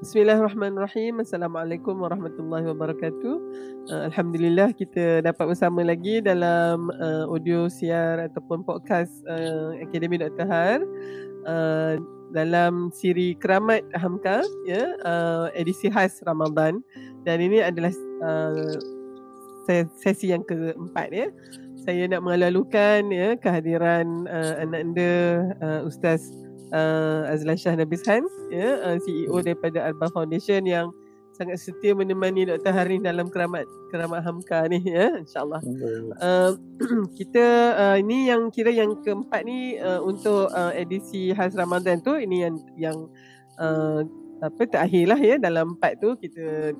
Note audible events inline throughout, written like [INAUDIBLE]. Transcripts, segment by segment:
Bismillahirrahmanirrahim. Assalamualaikum warahmatullahi wabarakatuh. Uh, Alhamdulillah kita dapat bersama lagi dalam uh, audio siar ataupun podcast uh, Akademi Dr. Har uh, dalam siri Keramat Hamka ya uh, edisi khas Ramadan dan ini adalah uh, sesi yang keempat ya. Saya nak melalukan ya kehadiran uh, anak anda uh, Ustaz uh, Azlan Shah Nabis ya uh, CEO daripada Arba Foundation yang sangat setia menemani Dr. Harin dalam keramat keramat Hamka ni ya insyaallah. Uh, [CLEARS THROAT] kita uh, ini yang kira yang keempat ni uh, untuk uh, edisi khas Ramadan tu ini yang yang uh, apa terakhir lah ya dalam empat tu kita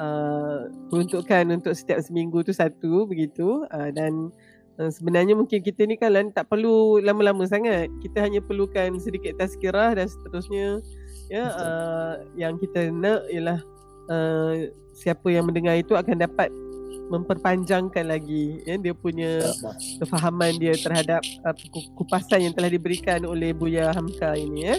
uh, peruntukkan untuk setiap seminggu tu satu begitu uh, dan Uh, sebenarnya mungkin kita ni kan tak perlu lama-lama sangat. Kita hanya perlukan sedikit tazkirah dan seterusnya ya uh, yang kita nak ialah uh, siapa yang mendengar itu akan dapat memperpanjangkan lagi ya dia punya kefahaman dia terhadap uh, kupasan yang telah diberikan oleh Buya Hamka ini ya.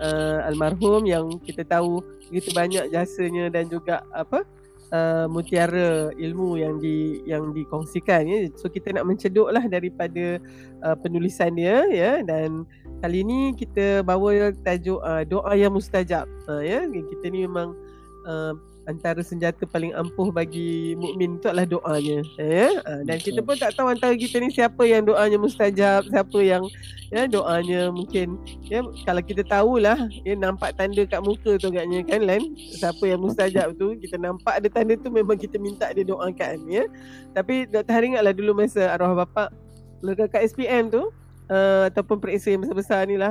Uh, almarhum yang kita tahu begitu banyak jasanya dan juga apa uh, mutiara ilmu yang di yang dikongsikan ya. So kita nak mencedoklah daripada uh, penulisan dia ya dan kali ini kita bawa tajuk uh, doa yang mustajab. Uh, ya kita ni memang antara senjata paling ampuh bagi mukmin itu adalah doanya. Ya uh, dan kita pun tak tahu antara kita ni siapa yang doanya mustajab siapa yang ya doanya mungkin ya kalau kita tahulah ya nampak tanda kat muka tu agaknya kan Len siapa yang mustajab tu kita nampak ada tanda tu memang kita minta dia doakan ya. Tapi Dr. Hari ingatlah dulu masa arwah bapa kat SPM tu uh, ataupun periksa yang besar-besar ni lah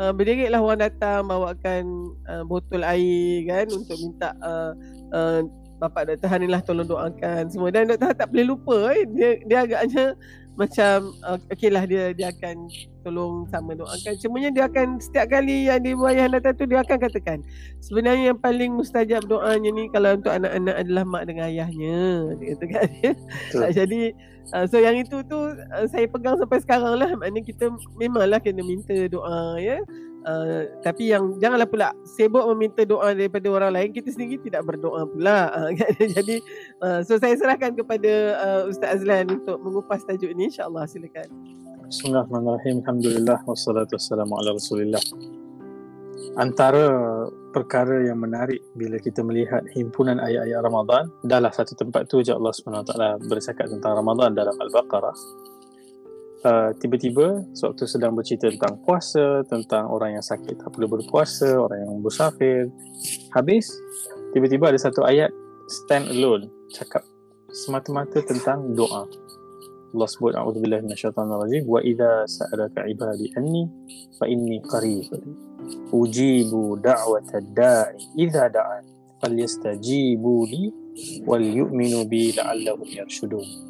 uh, berderitlah orang datang bawakan uh, botol air kan untuk minta uh, uh, bapak Dr. Hanilah tolong doakan semua dan Dr. Han tak boleh lupa eh. dia dia agaknya macam uh, okeylah dia dia akan tolong sama doakan. Semuanya dia akan setiap kali yang dia ayah datang tu dia akan katakan sebenarnya yang paling mustajab doanya ni kalau untuk anak-anak adalah mak dengan ayahnya. Dia kata kan uh, [LAUGHS] jadi uh, so yang itu tu uh, saya pegang sampai sekarang lah. Maknanya kita memanglah kena minta doa ya Uh, tapi yang janganlah pula sibuk meminta doa daripada orang lain kita sendiri tidak berdoa pula. Uh, [LAUGHS] jadi uh, so saya serahkan kepada uh, Ustaz Azlan untuk mengupas tajuk ini insyaallah silakan. Bismillahirrahmanirrahim. Alhamdulillah wassalatu wassalamu ala Rasulillah. Antara perkara yang menarik bila kita melihat himpunan ayat-ayat Ramadan dalam satu tempat tu je Allah SWT bercakap tentang Ramadan dalam Al-Baqarah uh, tiba-tiba sewaktu sedang bercerita tentang puasa, tentang orang yang sakit tak perlu berpuasa, orang yang bersafir. Habis, tiba-tiba ada satu ayat stand alone cakap semata-mata tentang doa. Allah sebut a'udzubillahi minasyaitonir rajim wa idza sa'alaka ibadi anni fa inni qarib ujibu da'watad da'i idza da'an falyastajibu li wal yu'minu bi la'allahum yarshudun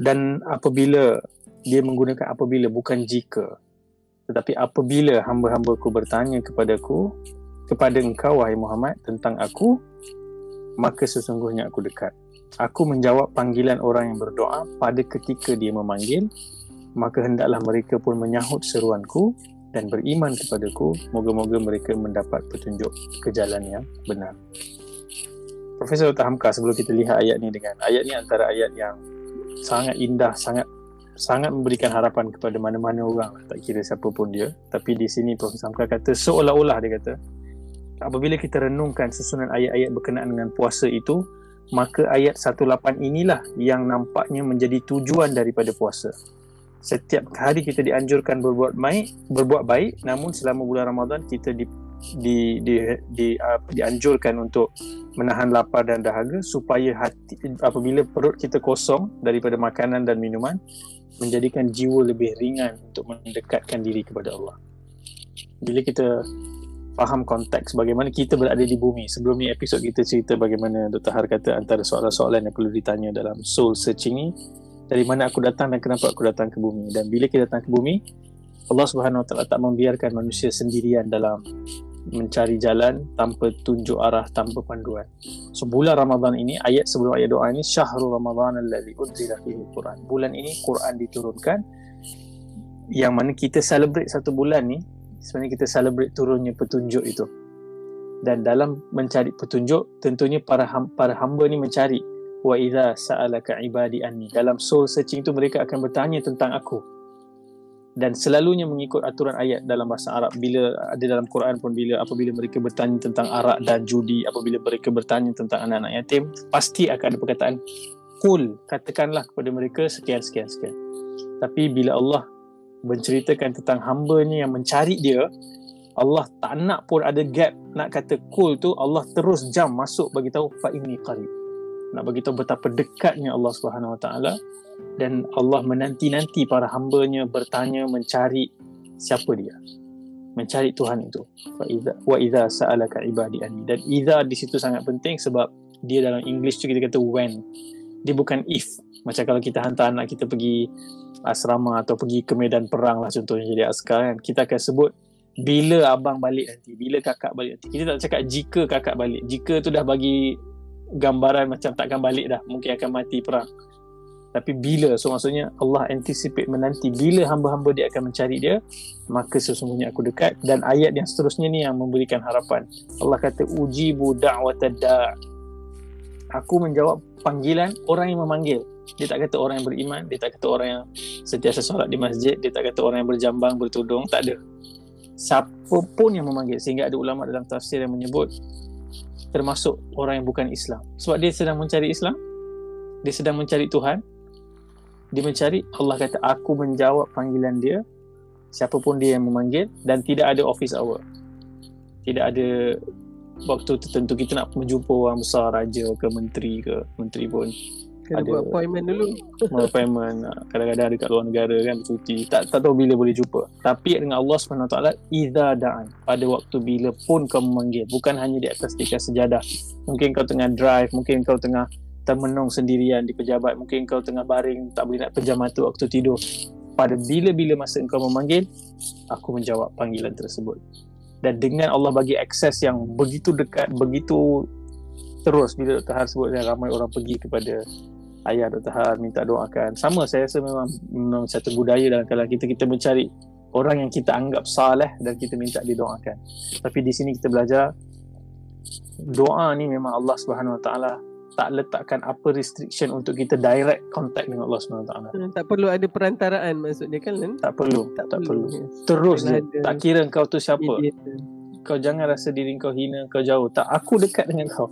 dan apabila dia menggunakan apabila bukan jika. Tetapi apabila hamba-hamba ku bertanya kepadaku kepada engkau wahai Muhammad tentang aku maka sesungguhnya aku dekat. Aku menjawab panggilan orang yang berdoa pada ketika dia memanggil maka hendaklah mereka pun menyahut seruanku dan beriman kepadaku. Moga-moga mereka mendapat petunjuk ke jalan yang benar. Profesor Tahamka sebelum kita lihat ayat ni dengan ayat ni antara ayat yang sangat indah, sangat sangat memberikan harapan kepada mana-mana orang tak kira siapa pun dia tapi di sini Prof. Samka kata seolah-olah dia kata apabila kita renungkan susunan ayat-ayat berkenaan dengan puasa itu maka ayat 18 inilah yang nampaknya menjadi tujuan daripada puasa setiap hari kita dianjurkan berbuat baik berbuat baik namun selama bulan Ramadan kita di di di, di uh, dianjurkan untuk menahan lapar dan dahaga supaya hati apabila perut kita kosong daripada makanan dan minuman menjadikan jiwa lebih ringan untuk mendekatkan diri kepada Allah. Bila kita faham konteks bagaimana kita berada di bumi. Sebelum ni episod kita cerita bagaimana Dr. Har kata antara soalan-soalan yang perlu ditanya dalam soul searching ni dari mana aku datang dan kenapa aku datang ke bumi. Dan bila kita datang ke bumi, Allah Subhanahu Wa Taala tak membiarkan manusia sendirian dalam mencari jalan tanpa tunjuk arah tanpa panduan. So bulan Ramadan ini ayat sebelum ayat doa ini syahrul Ramadan allazi unzila fihi Quran. Bulan ini Quran diturunkan yang mana kita celebrate satu bulan ni sebenarnya kita celebrate turunnya petunjuk itu. dan dalam mencari petunjuk tentunya para ham, para hamba ni mencari wa idza sa'alaka ibadi anni dalam soul searching tu mereka akan bertanya tentang aku dan selalunya mengikut aturan ayat dalam bahasa Arab. Bila ada dalam Quran pun bila apabila mereka bertanya tentang arak dan judi apabila mereka bertanya tentang anak-anak yatim pasti akan ada perkataan kul katakanlah kepada mereka sekian sekian sekian. Tapi bila Allah menceritakan tentang hamba-Nya yang mencari dia Allah tak nak pun ada gap nak kata cool tu Allah terus jam masuk bagi tahu fa inni qarib nak bagi tahu betapa dekatnya Allah Subhanahu Wa Taala. Dan Allah menanti-nanti para hamba-Nya bertanya mencari siapa dia. Mencari Tuhan itu. Fa idza wa idza sa'alaka ibadi anni. Dan idza di situ sangat penting sebab dia dalam English tu kita kata when. Dia bukan if. Macam kalau kita hantar anak kita pergi asrama atau pergi ke medan perang lah contohnya. Jadi askar kan kita akan sebut bila abang balik nanti bila kakak balik nanti. Kita tak cakap jika kakak balik. Jika tu dah bagi gambaran macam takkan balik dah mungkin akan mati perang. Tapi bila so maksudnya Allah anticipate menanti bila hamba-hamba dia akan mencari dia maka sesungguhnya aku dekat. Dan ayat yang seterusnya ni yang memberikan harapan. Allah kata ujibu da'watad da' aku menjawab panggilan orang yang memanggil. Dia tak kata orang yang beriman dia tak kata orang yang sentiasa solat di masjid dia tak kata orang yang berjambang bertudung tak ada. Siapa pun yang memanggil sehingga ada ulama dalam tafsir yang menyebut termasuk orang yang bukan Islam. Sebab dia sedang mencari Islam dia sedang mencari Tuhan dia mencari Allah kata aku menjawab panggilan dia siapa pun dia yang memanggil dan tidak ada office hour. Tidak ada waktu tertentu kita nak menjumpa orang besar raja ke menteri ke menteri pun Kena ada buat appointment dulu. Buat appointment. Kadang-kadang dekat luar negara kan bercuti. Tak, tak tahu bila boleh jumpa. Tapi dengan Allah SWT, Iza da'an. Pada waktu bila pun kau memanggil. Bukan hanya di atas tikar sejadah. Mungkin kau tengah drive. Mungkin kau tengah termenung sendirian di pejabat. Mungkin kau tengah baring. Tak boleh nak pejam mata waktu tidur. Pada bila-bila masa engkau memanggil, aku menjawab panggilan tersebut. Dan dengan Allah bagi akses yang begitu dekat, begitu terus bila Dr. Han sebut ramai orang pergi kepada ayah Dr. Han minta doakan. Sama saya rasa memang memang satu budaya dalam kalangan kita kita mencari orang yang kita anggap saleh dan kita minta didoakan. Tapi di sini kita belajar doa ni memang Allah Subhanahu Wa Taala tak letakkan apa restriction untuk kita direct contact dengan Allah Subhanahu Wa Taala. Hmm, tak perlu ada perantaraan maksudnya kan? Tak perlu, tak, tak perlu. perlu. Terus je. Tak kira kau tu siapa. Kau jangan rasa diri kau hina, kau jauh. Tak, aku dekat dengan kau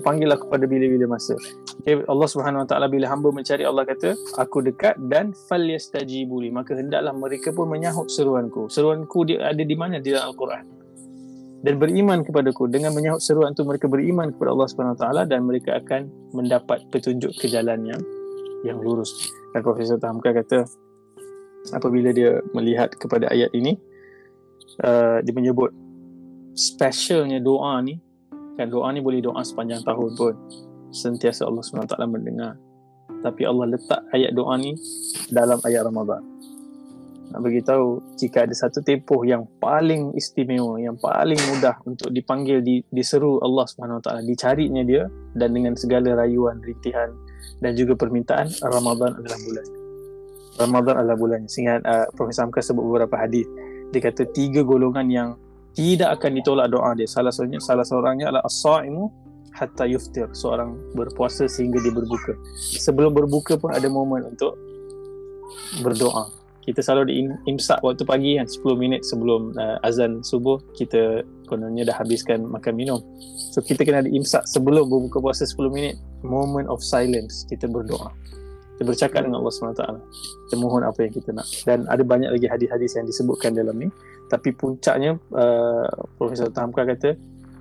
panggil aku pada bila-bila masa. Okay, Allah Subhanahu Wa Taala bila hamba mencari Allah kata, aku dekat dan falyastajibu li. Maka hendaklah mereka pun menyahut seruanku. Seruanku dia ada di mana di dalam Al-Quran. Dan beriman kepadaku dengan menyahut seruan itu mereka beriman kepada Allah Subhanahu Wa Taala dan mereka akan mendapat petunjuk ke jalan yang yang lurus. Dan Profesor Tahamka kata apabila dia melihat kepada ayat ini uh, dia menyebut specialnya doa ni Kan doa ni boleh doa sepanjang tahun pun. Sentiasa Allah SWT mendengar. Tapi Allah letak ayat doa ni dalam ayat Ramadan. Nak beritahu jika ada satu tempoh yang paling istimewa, yang paling mudah untuk dipanggil, di, diseru Allah SWT, dicarinya dia dan dengan segala rayuan, rintihan dan juga permintaan, Ramadan adalah bulan. Ramadan adalah bulan. Sehingga uh, Profesor Amka sebut beberapa hadis. Dia kata tiga golongan yang tidak akan ditolak doa dia. Salah seorangnya, salah seorangnya adalah as-saimu hatta yuftir, seorang berpuasa sehingga dia berbuka. Sebelum berbuka pun ada momen untuk berdoa. Kita selalu di imsak waktu pagi kan 10 minit sebelum uh, azan subuh kita kononnya dah habiskan makan minum. So kita kena ada imsak sebelum berbuka puasa 10 minit, moment of silence kita berdoa. Kita bercakap dengan Allah SWT. Kita mohon apa yang kita nak. Dan ada banyak lagi hadis-hadis yang disebutkan dalam ni tapi puncaknya uh, Profesor Tahamka kata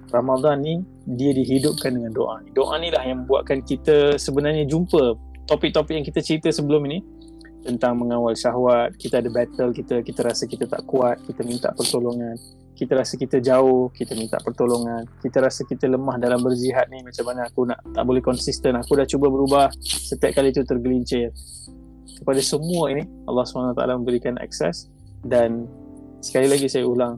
Ramadan ni dia dihidupkan dengan doa ni. Doa ni lah yang buatkan kita sebenarnya jumpa topik-topik yang kita cerita sebelum ini tentang mengawal syahwat, kita ada battle, kita kita rasa kita tak kuat, kita minta pertolongan. Kita rasa kita jauh, kita minta pertolongan. Kita rasa kita lemah dalam berjihad ni macam mana aku nak tak boleh konsisten. Aku dah cuba berubah, setiap kali itu tergelincir. Kepada semua ini Allah SWT memberikan akses dan sekali lagi saya ulang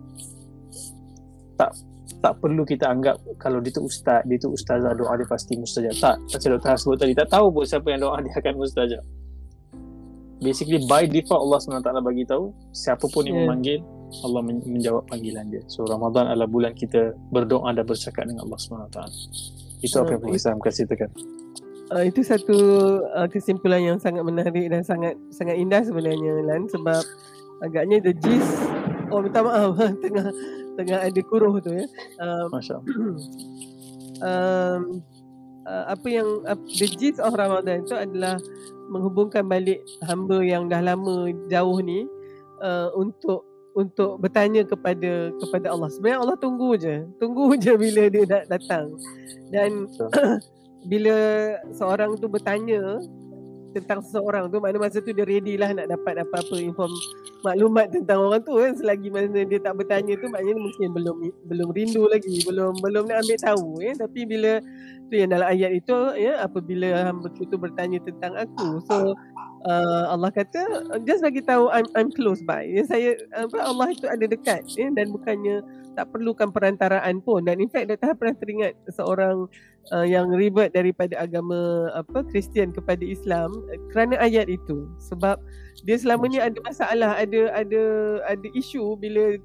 tak tak perlu kita anggap kalau dia tu ustaz dia tu ustazah doa dia pasti mustajab tak macam Dr. Sebut tadi tak tahu pun siapa yang doa [LAUGHS] dia akan mustajab basically by default Allah SWT bagi tahu siapa pun yang yeah. memanggil Allah menjawab panggilan dia. So Ramadan adalah bulan kita berdoa dan bercakap dengan Allah SWT. Itu apa yang uh, Profesor Hamka ceritakan. Uh, itu satu uh, kesimpulan yang sangat menarik dan sangat sangat indah sebenarnya Lan sebab agaknya the gist oh minta maaf [LAUGHS] tengah tengah ada kuruh tu ya. Um, Masya [CLEARS THROAT] um, uh, apa yang uh, the gist of Ramadan itu adalah menghubungkan balik hamba yang dah lama jauh ni uh, untuk untuk bertanya kepada kepada Allah. Sebenarnya Allah tunggu je. Tunggu je bila dia nak datang. Dan [CLEARS THROAT] bila seorang tu bertanya tentang seseorang tu makna masa tu dia ready lah nak dapat apa-apa inform maklumat tentang orang tu kan. Selagi mana dia tak bertanya tu maknanya mungkin belum belum rindu lagi belum belum nak ambil tahu ya. Tapi bila tu yang dalam ayat itu ya apabila hamba tu bertanya tentang aku so uh, Allah kata just bagi tahu I'm I'm close by. Ya, saya apa Allah itu ada dekat ya, dan bukannya tak perlukan perantaraan pun dan in fact Dr. pernah teringat seorang uh, yang revert daripada agama apa Kristian kepada Islam kerana ayat itu sebab dia selama ni ada masalah ada ada ada isu bila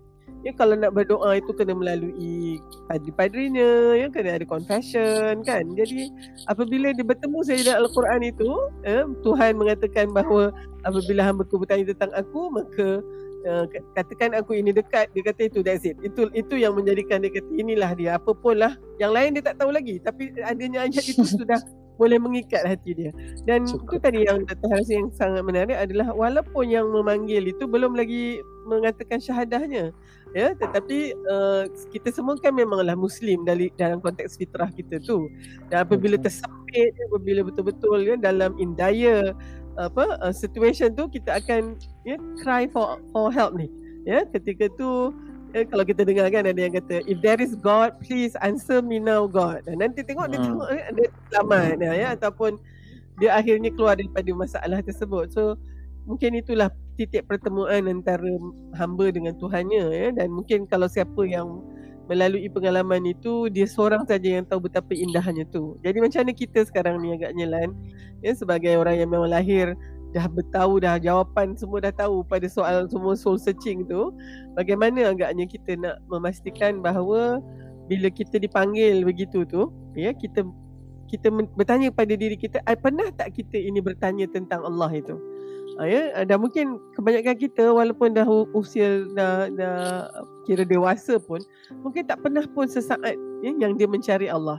Ya kalau nak berdoa itu kena melalui padri-padrinya, ya kena ada confession kan. Jadi apabila dia bertemu saya dalam Al-Quran itu, ya, Tuhan mengatakan bahawa apabila hamba ku bertanya tentang aku, maka uh, katakan aku ini dekat, dia kata itu that's it. Itu itu yang menjadikan dia kata inilah dia. Apa pun lah. Yang lain dia tak tahu lagi. Tapi adanya ayat itu [LAUGHS] sudah boleh mengikat hati dia. Dan Cukup. itu tadi yang Dr. Yang sangat menarik adalah walaupun yang memanggil itu belum lagi mengatakan syahadahnya ya tetapi uh, kita semua kan memanglah muslim dari dalam konteks fitrah kita tu. Dan apabila tersepit apabila betul-betul ya dalam indaya apa uh, situation tu kita akan ya cry for for help ni. Ya ketika tu ya, kalau kita dengar kan ada yang kata if there is god please answer me now god. Dan nanti tengok hmm. dia tengok eh, dia selamat ya, ya ataupun dia akhirnya keluar daripada masalah tersebut. So mungkin itulah titik pertemuan antara hamba dengan Tuhannya ya. Dan mungkin kalau siapa yang melalui pengalaman itu dia seorang saja yang tahu betapa indahnya tu. Jadi macam mana kita sekarang ni agaknya Lan ya sebagai orang yang memang lahir dah bertahu dah jawapan semua dah tahu pada soal semua soul searching tu bagaimana agaknya kita nak memastikan bahawa bila kita dipanggil begitu tu ya kita kita bertanya pada diri kita pernah tak kita ini bertanya tentang Allah itu ya dan mungkin kebanyakan kita walaupun dah usia dah dah kira dewasa pun mungkin tak pernah pun sesaat ya, yang dia mencari Allah.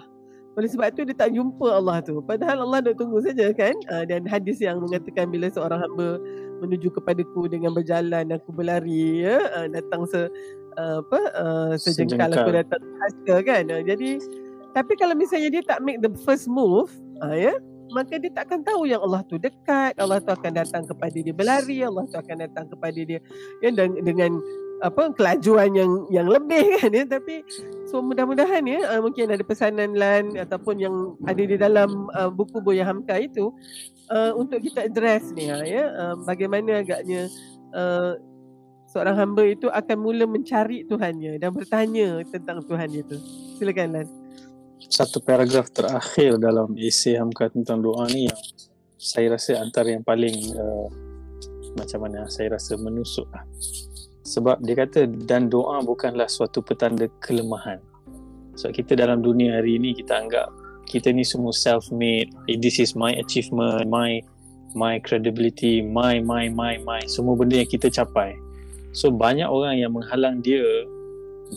Oleh sebab itu dia tak jumpa Allah tu. Padahal Allah dah tunggu saja kan? Uh, dan hadis yang mengatakan bila seorang hamba menuju kepadaku dengan berjalan aku berlari ya uh, datang se uh, apa uh, sejengkal, sejengkal. aku datang hasil kan? Uh, jadi tapi kalau misalnya dia tak make the first move uh, ya maka dia tak akan tahu yang Allah tu dekat, Allah tu akan datang kepada dia berlari, Allah tu akan datang kepada dia ya, dengan, dengan apa kelajuan yang yang lebih [LAUGHS] kan ya. Tapi so mudah-mudahan ya uh, mungkin ada pesanan lan ataupun yang ada di dalam uh, buku Boya Hamka itu uh, untuk kita address ni ha, ya uh, bagaimana agaknya uh, seorang hamba itu akan mula mencari Tuhannya dan bertanya tentang Tuhan itu silakan lan satu paragraf terakhir dalam esei Hamka tentang doa ni yang saya rasa antara yang paling uh, macam mana saya rasa menusuk lah. Sebab dia kata dan doa bukanlah suatu petanda kelemahan. Sebab kita dalam dunia hari ini kita anggap kita ni semua self-made. This is my achievement, my my credibility, my my my my semua benda yang kita capai. So banyak orang yang menghalang dia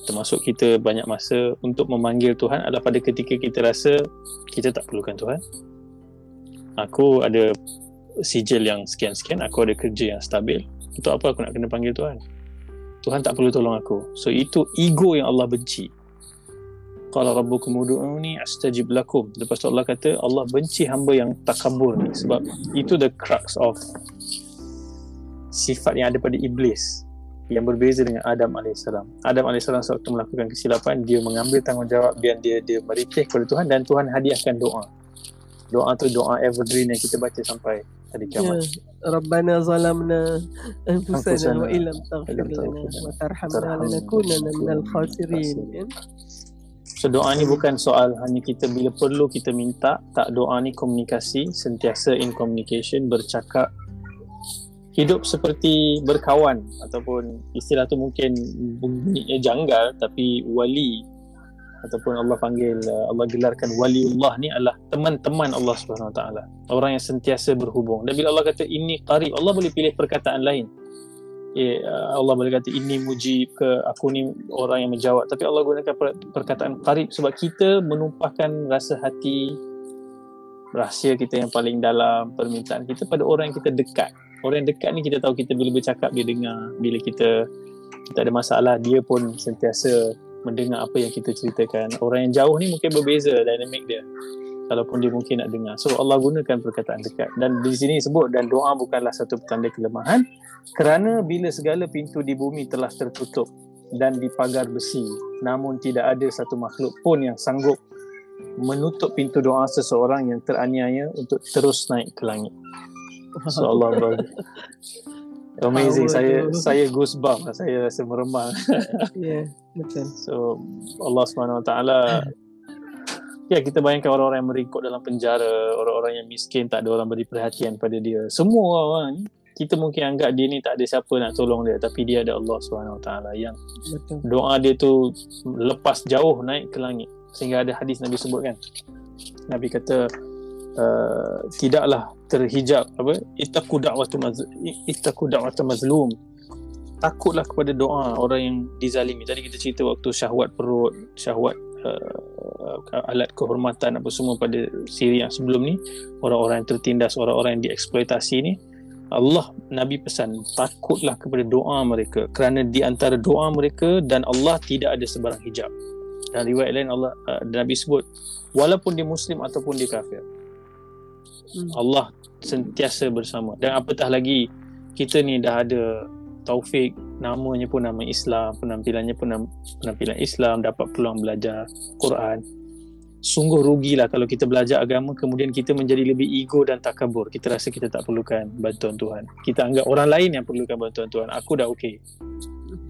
termasuk kita banyak masa untuk memanggil Tuhan adalah pada ketika kita rasa kita tak perlukan Tuhan. Aku ada sijil yang sekian-sekian, aku ada kerja yang stabil. Untuk apa aku nak kena panggil Tuhan? Tuhan tak perlu tolong aku. So itu ego yang Allah benci. Qala rabbukum ud'uni astajib lakum. Lepas tu Allah kata Allah benci hamba yang takabur ni sebab itu the crux of sifat yang ada pada iblis yang berbeza dengan Adam AS. Adam AS sewaktu melakukan kesilapan, dia mengambil tanggungjawab dan dia dia meripih kepada Tuhan dan Tuhan hadiahkan doa. Doa tu doa evergreen yang kita baca sampai hari kiamat. Ya, Rabbana zalamna anfusana wa illam taghfir lana wa tarhamna lanakunanna minal khasirin. So doa ni bukan soal hanya kita bila perlu kita minta, tak doa ni komunikasi, sentiasa in communication, bercakap hidup seperti berkawan ataupun istilah tu mungkin bunyinya janggal tapi wali ataupun Allah panggil uh, Allah gelarkan waliullah ni adalah teman-teman Allah Subhanahu Wa Taala. Orang yang sentiasa berhubung. Dan bila Allah kata ini qarib Allah boleh pilih perkataan lain. Ya, Allah boleh kata ini mujib ke aku ni orang yang menjawab tapi Allah gunakan perkataan qarib sebab kita menumpahkan rasa hati rahsia kita yang paling dalam permintaan kita pada orang yang kita dekat orang yang dekat ni kita tahu kita bila bercakap dia dengar bila kita kita ada masalah dia pun sentiasa mendengar apa yang kita ceritakan. Orang yang jauh ni mungkin berbeza dinamik dia. Kalaupun dia mungkin nak dengar. So Allah gunakan perkataan dekat. Dan di sini sebut dan doa bukanlah satu petanda kelemahan. Kerana bila segala pintu di bumi telah tertutup dan dipagar besi. Namun tidak ada satu makhluk pun yang sanggup menutup pintu doa seseorang yang teraniaya untuk terus naik ke langit. So Allah [LAUGHS] Amazing. Saya tu. saya goosebump. Lah. Saya rasa meremang. [LAUGHS] yeah, betul. So Allah Subhanahu Wa Taala Ya kita bayangkan orang-orang yang meringkuk dalam penjara, orang-orang yang miskin tak ada orang beri perhatian pada dia. Semua orang kita mungkin anggap dia ni tak ada siapa nak tolong dia tapi dia ada Allah Subhanahu Wa Taala yang Betul. doa dia tu lepas jauh naik ke langit. Sehingga ada hadis Nabi sebut kan. Nabi kata uh, tidaklah terhijab apa ittaqu da'watu ittaqu da'watu mazlum. Takutlah kepada doa orang yang dizalimi. Tadi kita cerita waktu syahwat perut syahwat uh, alat kehormatan apa semua pada siri yang sebelum ni orang-orang yang tertindas orang-orang yang dieksploitasi ni Allah Nabi pesan takutlah kepada doa mereka. Kerana di antara doa mereka dan Allah tidak ada sebarang hijab dan riwayat lain Allah uh, Nabi sebut walaupun dia muslim ataupun dia kafir. Hmm. Allah sentiasa bersama. Dan apatah lagi kita ni dah ada taufik namanya pun nama Islam penampilannya pun penampilan Islam dapat peluang belajar Quran. Sungguh rugilah kalau kita belajar agama kemudian kita menjadi lebih ego dan takabur. Kita rasa kita tak perlukan bantuan Tuhan. Kita anggap orang lain yang perlukan bantuan Tuhan. Aku dah okey.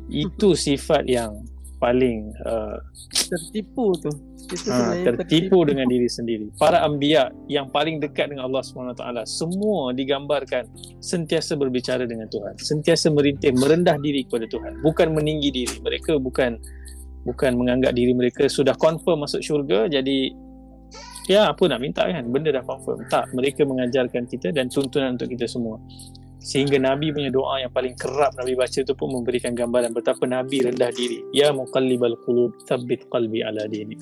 Itu sifat yang paling uh, tertipu tu. Ha, tertipu dengan diri sendiri. Para anbiya yang paling dekat dengan Allah SWT semua digambarkan sentiasa berbicara dengan Tuhan sentiasa merintih merendah diri kepada Tuhan. Bukan meninggi diri mereka bukan bukan menganggap diri mereka sudah confirm masuk syurga jadi ya apa nak minta kan? Benda dah confirm. Tak mereka mengajarkan kita dan tuntunan untuk kita semua sehingga Nabi punya doa yang paling kerap Nabi baca tu pun memberikan gambaran betapa Nabi rendah diri. Ya muqallibal qulub thabbit qalbi ala dini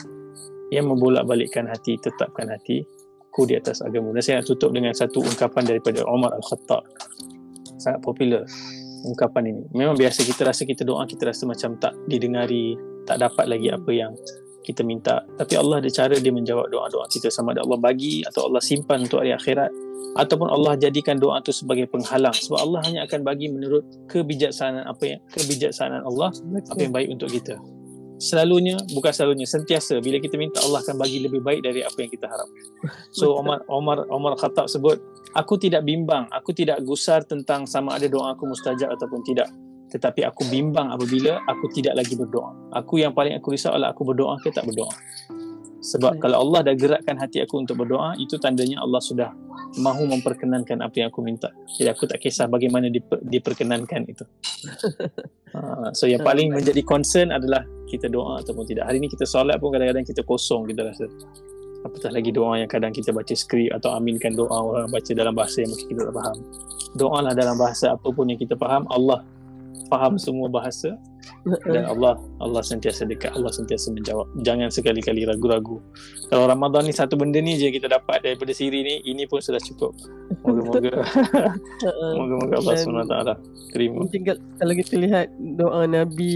yang membolak-balikkan hati tetapkan hati ku di atas agama. Dan saya nak tutup dengan satu ungkapan daripada Umar Al-Khattab. Sangat popular ungkapan ini. Memang biasa kita rasa kita doa kita rasa macam tak didengari tak dapat lagi apa yang kita minta. Tapi Allah ada cara dia menjawab doa-doa kita sama ada Allah bagi atau Allah simpan untuk hari akhirat. Ataupun Allah jadikan doa itu sebagai penghalang. Sebab Allah hanya akan bagi menurut kebijaksanaan apa yang kebijaksanaan Allah apa yang baik untuk kita. Selalunya bukan selalunya sentiasa bila kita minta Allah akan bagi lebih baik dari apa yang kita harap. So Omar Omar Omar Khattab sebut aku tidak bimbang aku tidak gusar tentang sama ada doa aku mustajab ataupun tidak tetapi aku bimbang apabila aku tidak lagi berdoa. Aku yang paling aku risau adalah aku berdoa ke tak berdoa. Sebab kalau Allah dah gerakkan hati aku untuk berdoa itu tandanya Allah sudah mahu memperkenankan apa yang aku minta. Jadi aku tak kisah bagaimana diper, diperkenankan itu. Uh, [LAUGHS] so yang paling menjadi concern adalah kita doa ataupun tidak. Hari ini kita solat pun kadang-kadang kita kosong kita rasa apatah lagi doa yang kadang kita baca skrip atau aminkan doa orang baca dalam bahasa yang mungkin kita tak faham. Doa lah dalam bahasa apapun yang kita faham Allah faham semua bahasa dan Allah Allah sentiasa dekat Allah sentiasa menjawab. Jangan sekali-kali ragu-ragu. Kalau Ramadan ni satu benda ni je kita dapat daripada siri ni ini pun sudah cukup. Moga-moga. [LAUGHS] Moga-moga Allah SWT terima. mungkin kalau kita lihat doa Nabi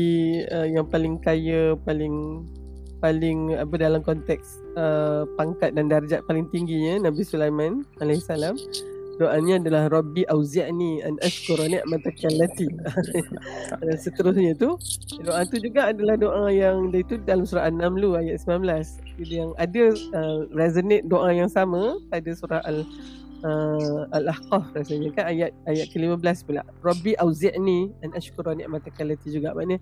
uh, yang paling kaya paling paling apa dalam konteks uh, pangkat dan darjat paling tingginya Nabi Sulaiman alaihissalam doanya adalah Rabbi auzi'ni an ashkura ni'mataka allati. [LAUGHS] Dan seterusnya tu doa tu juga adalah doa yang itu dalam surah An-Naml ayat 19 jadi yang ada uh, resonate doa yang sama pada surah Al uh, Al-Ahqaf rasanya kan ayat ayat ke-15 pula. Rabbi auzi'ni an ashkura ni'mataka allati juga. Maknanya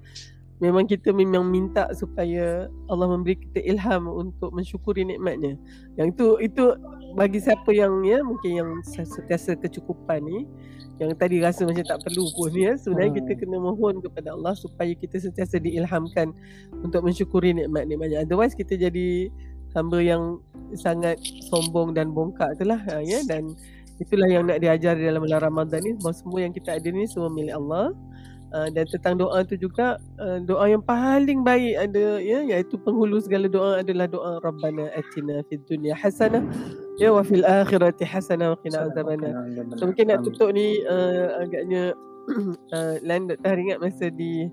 memang kita memang minta supaya Allah memberi kita ilham untuk mensyukuri nikmatnya. Yang itu itu bagi siapa yang ya mungkin yang sentiasa kecukupan ni yang tadi rasa macam tak perlu pun ya sebenarnya Hmm. kita kena mohon kepada Allah supaya kita sentiasa diilhamkan untuk mensyukuri nikmat-nikmatnya otherwise kita jadi hamba yang sangat sombong dan bongkak itulah ha, ya dan itulah yang nak diajar dalam bulan Ramadan ni bahawa semua yang kita ada ni semua milik Allah Uh, dan tentang doa tu juga uh, doa yang paling baik ada ya iaitu penghulu segala doa adalah doa Rabbana atina fid dunya hasanah ya wa fil akhirati hasanah wa qina azabannar. So mungkin nak tutup ni uh, agaknya uh, Lan Dr. Har ingat masa di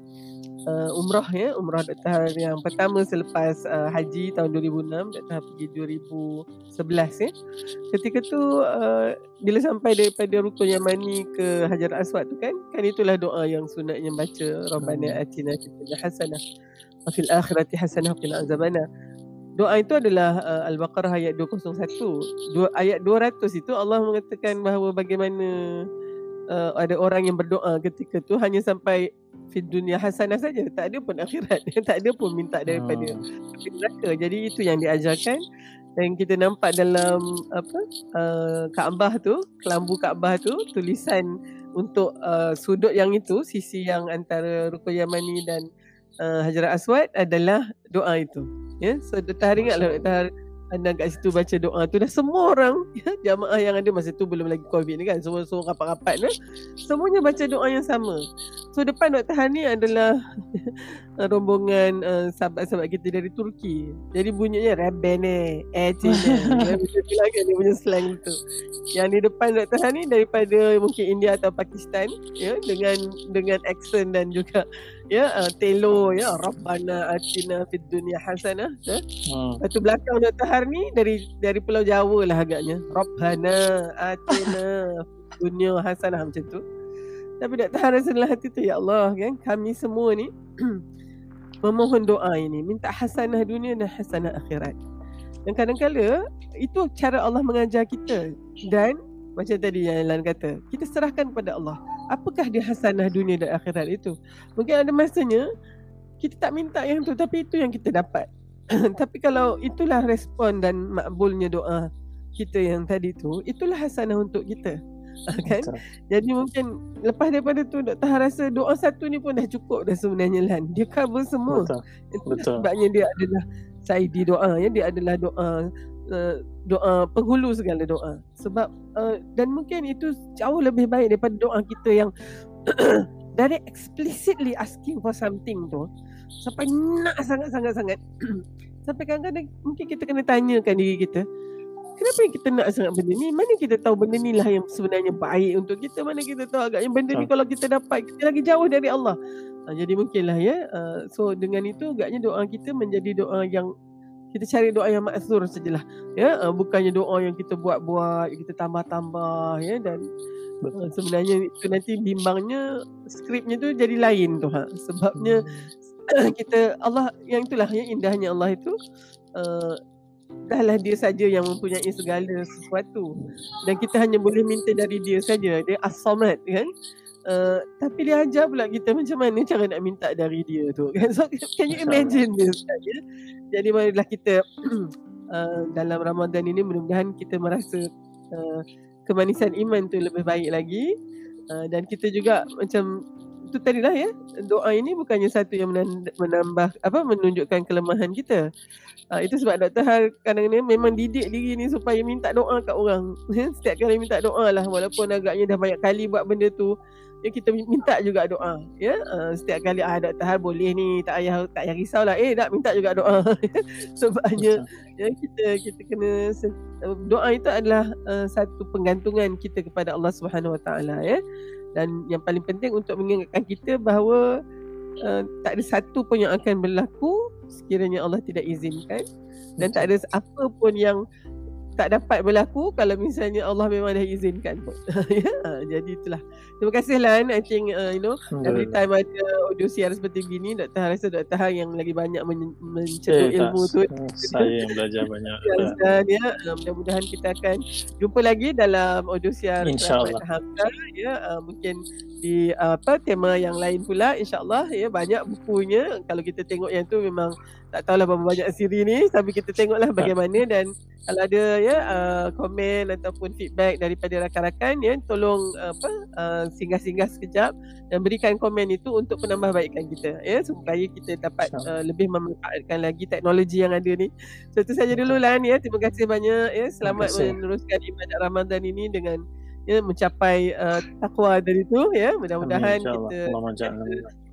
uh, umrah ya umrah Dr. Yang pertama selepas uh, haji tahun 2006 Dr. Pergi 2011 ya ketika tu uh, bila sampai daripada rukun Yamani ke Hajar Aswad tu kan kan itulah doa yang sunatnya baca Rabbana Hmm. atina fid hasanah wa fil akhirati hasanah wa qina azabannar Doa itu adalah uh, Al-Baqarah ayat 201. Dua, ayat 200 itu Allah mengatakan bahawa bagaimana uh, ada orang yang berdoa ketika tu hanya sampai fid dunia hasanah saja. Tak ada pun akhirat. [LAUGHS] tak ada pun minta daripada Hmm. neraka. Jadi itu yang diajarkan dan kita nampak dalam apa uh, Kaabah tu, kelambu Kaabah tu tulisan untuk uh, sudut yang itu, sisi yang antara Rukun Yamani dan uh, Hajar Aswad adalah doa itu. Ya, so Dr. Har ingatlah Dr. Anda kat situ baca doa tu dah semua orang ya, jamaah yang ada masa tu belum lagi covid ni kan semua semua rapat-rapat ni semuanya baca doa yang sama so depan Dr. Han ni adalah rombongan uh, sahabat-sahabat kita dari Turki jadi bunyinya Rabbene Etina [LAUGHS] Macam tu lah kan dia punya slang tu yang di depan Dr. Han ni daripada mungkin India atau Pakistan ya dengan dengan accent dan juga ya uh, telo ya Rabbana atina fid dunya hasanah ya. Hmm. Lepas tu belakang Dr. Har ni dari dari Pulau Jawa lah agaknya. Rabbana atina fid dunya hasanah macam tu. Tapi Dr. Har rasa dalam hati tu ya Allah kan kami semua ni [CLEARS THROAT] memohon doa ini minta hasanah dunia dan hasanah akhirat. Dan kadang-kala itu cara Allah mengajar kita dan macam tadi yang Lan kata, kita serahkan kepada Allah. Apakah dia hasanah dunia dan akhirat itu? Mungkin ada masanya kita tak minta yang tu tapi itu yang kita dapat. [CLEARS THROAT] tapi kalau itulah respon dan makbulnya doa kita yang tadi tu, itulah hasanah untuk kita. [LAUGHS] kan? Jadi mungkin lepas daripada tu Dr. Har rasa doa satu ni pun dah cukup dah sebenarnya Lan. Dia cover semua. Betul. Betul. sebabnya dia adalah saidi doa ya dia adalah doa uh, doa penghulu segala doa sebab uh, dan mungkin itu jauh lebih baik daripada doa kita yang [COUGHS] dari explicitly asking for something tu sampai nak sangat-sangat sangat [COUGHS] sampai kadang-kadang mungkin kita kena tanyakan diri kita kenapa yang kita nak sangat benda ni mana kita tahu benda ni lah yang sebenarnya baik untuk kita mana kita tahu agaknya benda ni Betul. kalau kita dapat kita lagi jauh dari Allah Ha, jadi mungkinlah ya. Uh, so dengan itu agaknya doa kita menjadi doa yang kita cari doa yang maksur sajalah. Ya, uh, bukannya doa yang kita buat-buat, kita tambah-tambah ya dan uh, sebenarnya itu nanti bimbangnya skripnya tu jadi lain tu ha. Sebabnya [COUGHS] kita Allah yang itulah ya indahnya Allah itu uh, dahlah dia saja yang mempunyai segala sesuatu. Dan kita hanya boleh minta dari dia saja. Dia as-samad kan? Uh, tapi dia ajar pula kita macam mana cara nak minta dari dia tu kan? [LAUGHS] So can you imagine this kan, ya? jadi marilah kita uh, [CLEARS THROAT] dalam Ramadan ini mudah-mudahan kita merasa uh, kemanisan iman tu lebih baik lagi. Uh, dan kita juga macam itu tadi lah ya. Doa ini bukannya satu yang menambah apa menunjukkan kelemahan kita. Uh, itu sebab Dr. Har kadang-kadang memang didik diri ni supaya minta doa kat orang. [LAUGHS] Setiap kali minta doa lah walaupun agaknya dah banyak kali buat benda tu ya kita minta juga doa ya. Uh, setiap kali ah Dr. Har boleh ni tak payah tak payah risaulah eh tak minta juga doa. [LAUGHS] Sebabnya ya kita kita kena doa itu adalah uh, satu penggantungan kita kepada Allah Subhanahu Wa Taala ya dan yang paling penting untuk mengingatkan kita bahawa uh, tak ada satu pun yang akan berlaku sekiranya Allah tidak izinkan. Dan tak ada apa pun yang tak dapat berlaku kalau misalnya Allah memang dah izinkan [LAUGHS] ya, jadi itulah. Terima kasih Lan. I think uh, you know every time ada audio siar seperti begini Dr. Har rasa Dr. Har yang lagi banyak men- mencetuk Eh, ilmu tak. tu Saya yang belajar banyak. [LAUGHS] Ya, ya. Uh, mudah-mudahan kita akan jumpa lagi dalam audio siar InsyaAllah. Rahmat Hamka ya uh, mungkin di uh, apa tema yang lain pula insyaallah ya banyak bukunya kalau kita tengok yang tu memang tak tahulah berapa banyak siri ni tapi kita tengoklah bagaimana dan kalau ada ya uh, komen ataupun feedback daripada rakan-rakan ya tolong apa uh, singgah-singgah sekejap dan berikan komen itu untuk penambahbaikan kita ya supaya kita dapat uh, lebih memanfaatkan lagi teknologi yang ada ni. So itu saja dulu Lan ya. Terima kasih banyak ya. Selamat meneruskan ibadat Ramadan ini dengan ya mencapai uh, takwa dari itu ya. Mudah-mudahan kita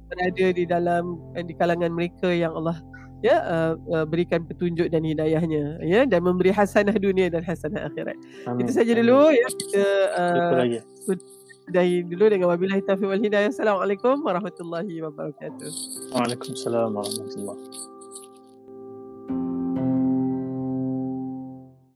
berada di dalam di kalangan mereka yang Allah ya uh, uh, berikan petunjuk dan hidayahnya ya dan memberi hasanah dunia dan hasanah akhirat. Amin. Itu saja dulu ya kita eh, sudahi uh, dulu dengan wabillahi taufiq wal hidayah. Assalamualaikum warahmatullahi wabarakatuh. Waalaikumsalam warahmatullahi. Wabarakatuh.